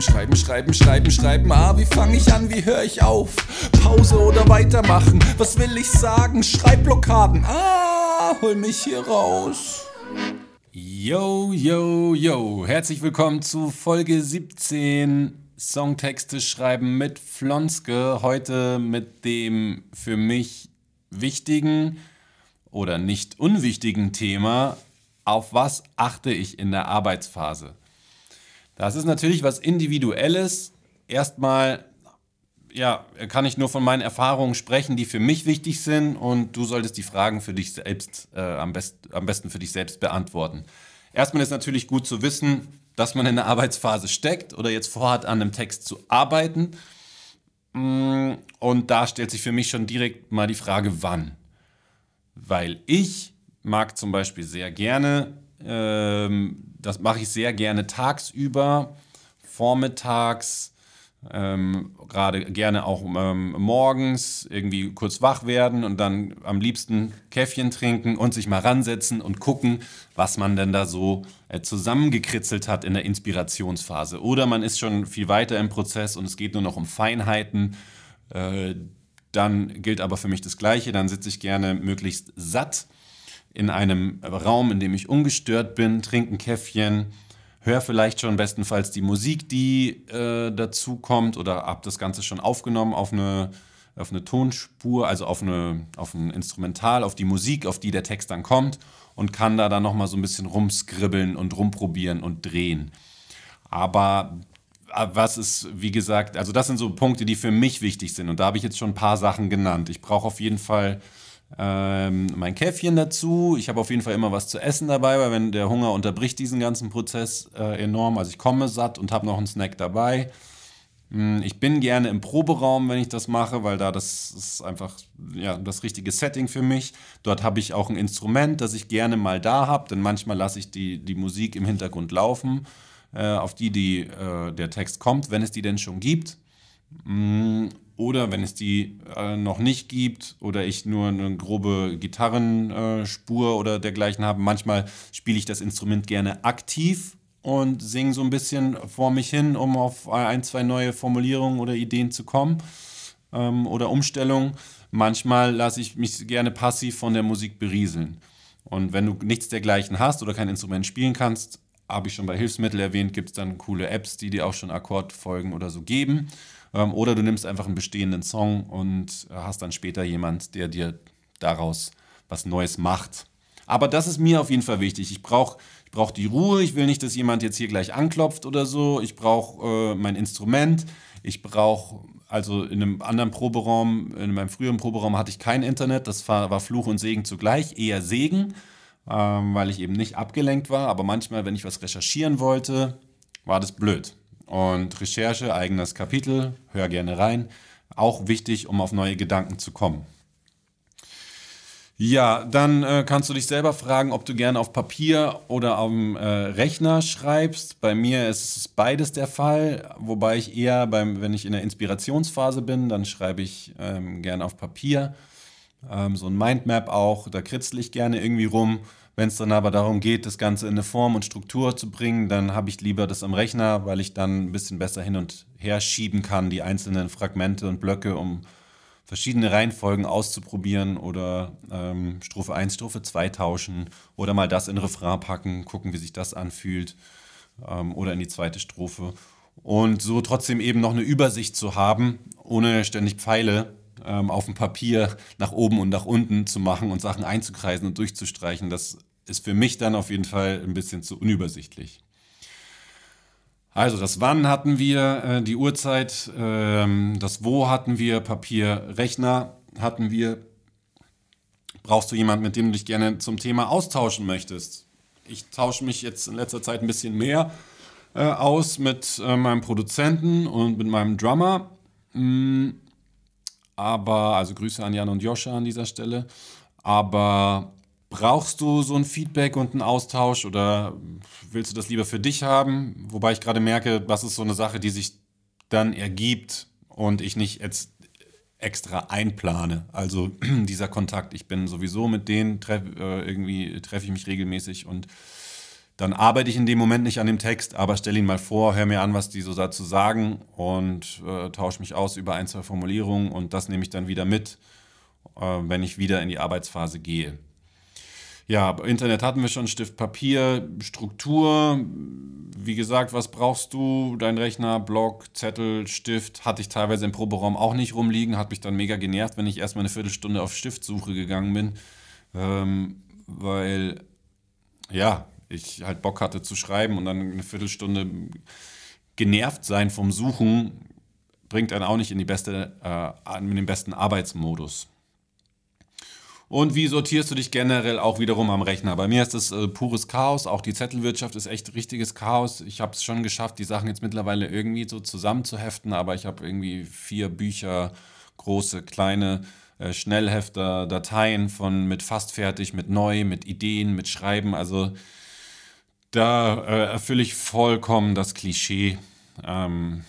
Schreiben, schreiben, schreiben, schreiben, schreiben. Ah, wie fange ich an, wie höre ich auf? Pause oder weitermachen? Was will ich sagen? Schreibblockaden. Ah, hol mich hier raus. Yo, yo, yo. Herzlich willkommen zu Folge 17 Songtexte schreiben mit Flonske. Heute mit dem für mich wichtigen oder nicht unwichtigen Thema, auf was achte ich in der Arbeitsphase. Das ist natürlich was Individuelles. Erstmal, ja, kann ich nur von meinen Erfahrungen sprechen, die für mich wichtig sind und du solltest die Fragen für dich selbst, äh, am, best, am besten für dich selbst beantworten. Erstmal ist natürlich gut zu wissen, dass man in der Arbeitsphase steckt oder jetzt vorhat, an einem Text zu arbeiten. Mm, und da stellt sich für mich schon direkt mal die Frage, wann. Weil ich mag zum Beispiel sehr gerne ähm, das mache ich sehr gerne tagsüber, vormittags, ähm, gerade gerne auch ähm, morgens irgendwie kurz wach werden und dann am liebsten Käffchen trinken und sich mal ransetzen und gucken, was man denn da so äh, zusammengekritzelt hat in der Inspirationsphase. Oder man ist schon viel weiter im Prozess und es geht nur noch um Feinheiten. Äh, dann gilt aber für mich das Gleiche. Dann sitze ich gerne möglichst satt in einem Raum, in dem ich ungestört bin, trinke ein Käffchen, höre vielleicht schon bestenfalls die Musik, die äh, dazu kommt oder habe das Ganze schon aufgenommen auf eine, auf eine Tonspur, also auf, eine, auf ein Instrumental, auf die Musik, auf die der Text dann kommt und kann da dann nochmal so ein bisschen rumskribbeln und rumprobieren und drehen. Aber äh, was ist, wie gesagt, also das sind so Punkte, die für mich wichtig sind und da habe ich jetzt schon ein paar Sachen genannt. Ich brauche auf jeden Fall ähm, mein Käffchen dazu. Ich habe auf jeden Fall immer was zu essen dabei, weil wenn der Hunger unterbricht diesen ganzen Prozess äh, enorm. Also ich komme satt und habe noch einen Snack dabei. Hm, ich bin gerne im Proberaum, wenn ich das mache, weil da das ist einfach ja, das richtige Setting für mich. Dort habe ich auch ein Instrument, das ich gerne mal da habe, denn manchmal lasse ich die, die Musik im Hintergrund laufen, äh, auf die, die äh, der Text kommt, wenn es die denn schon gibt. Hm, oder wenn es die äh, noch nicht gibt oder ich nur eine grobe Gitarrenspur äh, oder dergleichen habe, manchmal spiele ich das Instrument gerne aktiv und singe so ein bisschen vor mich hin, um auf ein, zwei neue Formulierungen oder Ideen zu kommen ähm, oder Umstellungen. Manchmal lasse ich mich gerne passiv von der Musik berieseln. Und wenn du nichts dergleichen hast oder kein Instrument spielen kannst, habe ich schon bei Hilfsmittel erwähnt, gibt es dann coole Apps, die dir auch schon Akkordfolgen oder so geben. Ähm, oder du nimmst einfach einen bestehenden Song und hast dann später jemand, der dir daraus was Neues macht. Aber das ist mir auf jeden Fall wichtig. Ich brauche ich brauch die Ruhe. Ich will nicht, dass jemand jetzt hier gleich anklopft oder so. Ich brauche äh, mein Instrument. Ich brauche, also in einem anderen Proberaum, in meinem früheren Proberaum hatte ich kein Internet. Das war, war Fluch und Segen zugleich. Eher Segen, ähm, weil ich eben nicht abgelenkt war. Aber manchmal, wenn ich was recherchieren wollte, war das blöd. Und Recherche, eigenes Kapitel, hör gerne rein. Auch wichtig, um auf neue Gedanken zu kommen. Ja, dann äh, kannst du dich selber fragen, ob du gerne auf Papier oder auf dem äh, Rechner schreibst. Bei mir ist es beides der Fall, wobei ich eher, beim, wenn ich in der Inspirationsphase bin, dann schreibe ich ähm, gerne auf Papier. Ähm, so ein Mindmap auch, da kritzel ich gerne irgendwie rum. Wenn es dann aber darum geht, das Ganze in eine Form und Struktur zu bringen, dann habe ich lieber das am Rechner, weil ich dann ein bisschen besser hin und her schieben kann, die einzelnen Fragmente und Blöcke, um verschiedene Reihenfolgen auszuprobieren oder ähm, Strophe 1, Strophe 2 tauschen oder mal das in Refrain packen, gucken, wie sich das anfühlt ähm, oder in die zweite Strophe. Und so trotzdem eben noch eine Übersicht zu haben, ohne ständig Pfeile ähm, auf dem Papier nach oben und nach unten zu machen und Sachen einzukreisen und durchzustreichen, das ist für mich dann auf jeden Fall ein bisschen zu unübersichtlich. Also das Wann hatten wir, äh, die Uhrzeit, ähm, das Wo hatten wir, Papier, Rechner hatten wir. Brauchst du jemanden, mit dem du dich gerne zum Thema austauschen möchtest? Ich tausche mich jetzt in letzter Zeit ein bisschen mehr äh, aus mit äh, meinem Produzenten und mit meinem Drummer. Mm, aber, also Grüße an Jan und Joscha an dieser Stelle. Aber brauchst du so ein Feedback und einen Austausch oder willst du das lieber für dich haben? Wobei ich gerade merke, das ist so eine Sache, die sich dann ergibt und ich nicht jetzt extra einplane. Also dieser Kontakt, ich bin sowieso mit denen, treff, äh, irgendwie treffe ich mich regelmäßig und dann arbeite ich in dem Moment nicht an dem Text, aber stelle ihn mal vor, höre mir an, was die so dazu sagen und äh, tausche mich aus über ein, zwei Formulierungen und das nehme ich dann wieder mit, äh, wenn ich wieder in die Arbeitsphase gehe. Ja, Internet hatten wir schon, Stift, Papier, Struktur. Wie gesagt, was brauchst du? Dein Rechner, Block, Zettel, Stift. Hatte ich teilweise im Proberaum auch nicht rumliegen. Hat mich dann mega genervt, wenn ich erstmal eine Viertelstunde auf Stiftsuche gegangen bin. Ähm, weil, ja, ich halt Bock hatte zu schreiben und dann eine Viertelstunde genervt sein vom Suchen bringt einen auch nicht in, die beste, äh, in den besten Arbeitsmodus. Und wie sortierst du dich generell auch wiederum am Rechner? Bei mir ist das äh, pures Chaos. Auch die Zettelwirtschaft ist echt richtiges Chaos. Ich habe es schon geschafft, die Sachen jetzt mittlerweile irgendwie so zusammenzuheften, aber ich habe irgendwie vier Bücher, große, kleine äh, Schnellhefter, Dateien von mit fast fertig, mit neu, mit Ideen, mit Schreiben. Also da äh, erfülle ich vollkommen das Klischee. Ähm,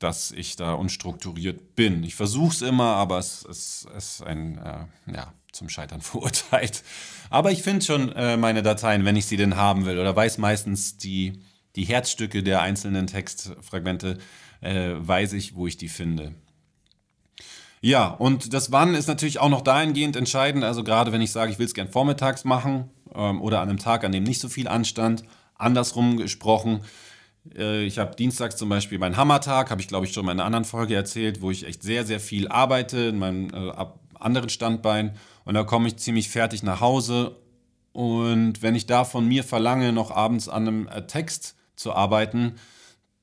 dass ich da unstrukturiert bin. Ich versuche es immer, aber es, ist ein, äh, ja, zum Scheitern verurteilt. Aber ich finde schon äh, meine Dateien, wenn ich sie denn haben will, oder weiß meistens die, die Herzstücke der einzelnen Textfragmente, äh, weiß ich, wo ich die finde. Ja, und das Wann ist natürlich auch noch dahingehend entscheidend. Also gerade wenn ich sage, ich will es gern vormittags machen ähm, oder an einem Tag, an dem nicht so viel anstand. Andersrum gesprochen, äh, ich habe dienstags zum Beispiel meinen Hammertag, habe ich glaube ich schon in einer anderen Folge erzählt, wo ich echt sehr, sehr viel arbeite in meinem äh, anderen Standbein. Und da komme ich ziemlich fertig nach Hause. Und wenn ich da von mir verlange, noch abends an einem äh, Text zu arbeiten,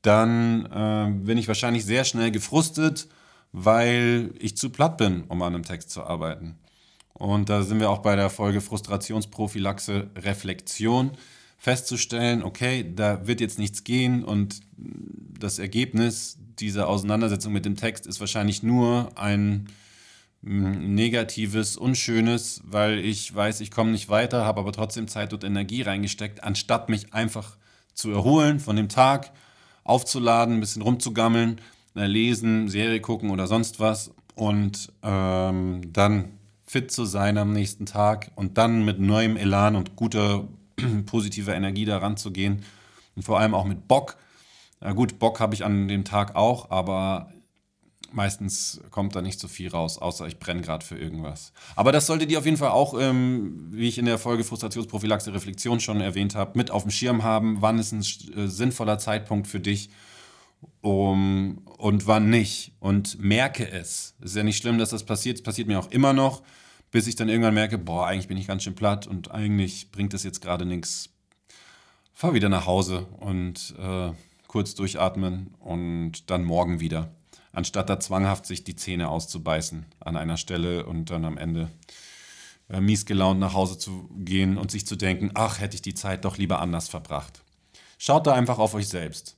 dann äh, bin ich wahrscheinlich sehr schnell gefrustet, weil ich zu platt bin, um an einem Text zu arbeiten. Und da sind wir auch bei der Folge Frustrationsprophylaxe Reflexion festzustellen, okay, da wird jetzt nichts gehen und das Ergebnis dieser Auseinandersetzung mit dem Text ist wahrscheinlich nur ein Negatives, Unschönes, weil ich weiß, ich komme nicht weiter, habe aber trotzdem Zeit und Energie reingesteckt, anstatt mich einfach zu erholen von dem Tag, aufzuladen, ein bisschen rumzugammeln, äh, lesen, Serie gucken oder sonst was. Und ähm, dann fit zu sein am nächsten Tag und dann mit neuem Elan und guter positiver Energie daran zu gehen und vor allem auch mit Bock. Na gut, Bock habe ich an dem Tag auch, aber meistens kommt da nicht so viel raus, außer ich brenne gerade für irgendwas. Aber das solltet ihr auf jeden Fall auch, ähm, wie ich in der Folge Frustrationsprophylaxe Reflexion schon erwähnt habe, mit auf dem Schirm haben. Wann ist ein äh, sinnvoller Zeitpunkt für dich um, und wann nicht? Und merke es. Es ist ja nicht schlimm, dass das passiert. Es passiert mir auch immer noch, bis ich dann irgendwann merke, boah, eigentlich bin ich ganz schön platt und eigentlich bringt das jetzt gerade nichts. Fahr wieder nach Hause und äh, kurz durchatmen und dann morgen wieder anstatt da zwanghaft sich die Zähne auszubeißen an einer Stelle und dann am Ende äh, mies gelaunt nach Hause zu gehen und sich zu denken, ach, hätte ich die Zeit doch lieber anders verbracht. Schaut da einfach auf euch selbst.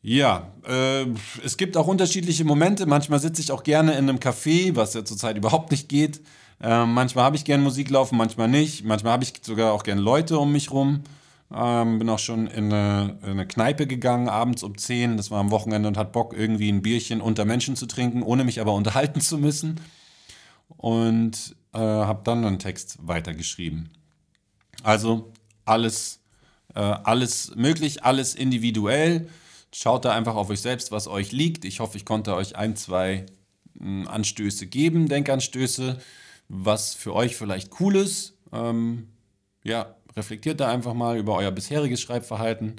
Ja, äh, es gibt auch unterschiedliche Momente. Manchmal sitze ich auch gerne in einem Café, was ja zurzeit überhaupt nicht geht. Äh, manchmal habe ich gerne Musik laufen, manchmal nicht. Manchmal habe ich sogar auch gerne Leute um mich rum. Ähm, bin auch schon in eine, in eine, Kneipe gegangen, abends um 10. Das war am Wochenende und hat Bock, irgendwie ein Bierchen unter Menschen zu trinken, ohne mich aber unterhalten zu müssen. Und äh, habe dann einen Text weitergeschrieben. Also alles, äh, alles möglich, alles individuell. Schaut da einfach auf euch selbst, was euch liegt. Ich hoffe, ich konnte euch ein, zwei hm, Anstöße geben, Denkanstöße, was für euch vielleicht cool ist. Ähm, ja, reflektiert da einfach mal über euer bisheriges Schreibverhalten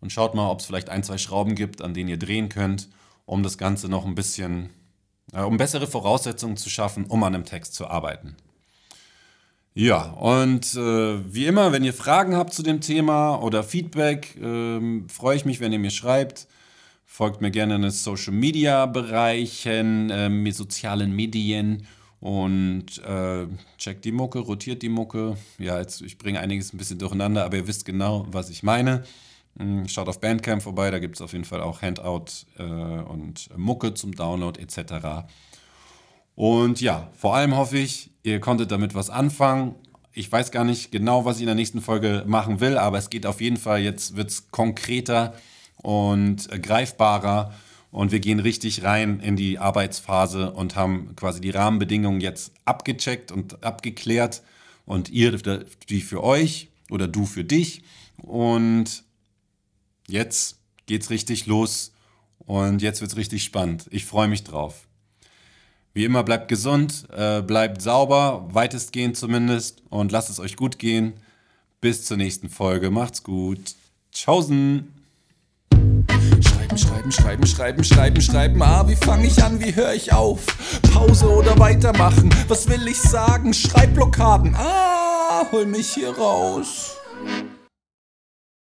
und schaut mal, ob es vielleicht ein, zwei Schrauben gibt, an denen ihr drehen könnt, um das Ganze noch ein bisschen, äh, um bessere Voraussetzungen zu schaffen, um an einem Text zu arbeiten. Ja, und äh, wie immer, wenn ihr Fragen habt zu dem Thema oder Feedback, äh, freue ich mich, wenn ihr mir schreibt. Folgt mir gerne in den Social Media Bereichen, äh, sozialen Medien und äh, checkt die Mucke, rotiert die Mucke. Ja, jetzt, ich bringe einiges ein bisschen durcheinander, aber ihr wisst genau, was ich meine. Hm, schaut auf Bandcamp vorbei, da gibt es auf jeden Fall auch Handout äh, und Mucke zum Download etc. Und ja, vor allem hoffe ich, ihr konntet damit was anfangen. Ich weiß gar nicht genau, was ich in der nächsten Folge machen will, aber es geht auf jeden Fall, jetzt wird es konkreter und greifbarer und wir gehen richtig rein in die Arbeitsphase und haben quasi die Rahmenbedingungen jetzt abgecheckt und abgeklärt. Und ihr die für euch oder du für dich. Und jetzt geht's richtig los und jetzt wird's richtig spannend. Ich freue mich drauf. Wie immer, bleibt gesund, äh, bleibt sauber, weitestgehend zumindest, und lasst es euch gut gehen. Bis zur nächsten Folge. Macht's gut. Tschaußen. Schreiben, schreiben, schreiben, schreiben, schreiben, schreiben. Ah, wie fange ich an, wie höre ich auf? Pause oder weitermachen? Was will ich sagen? Schreibblockaden. Ah, hol mich hier raus.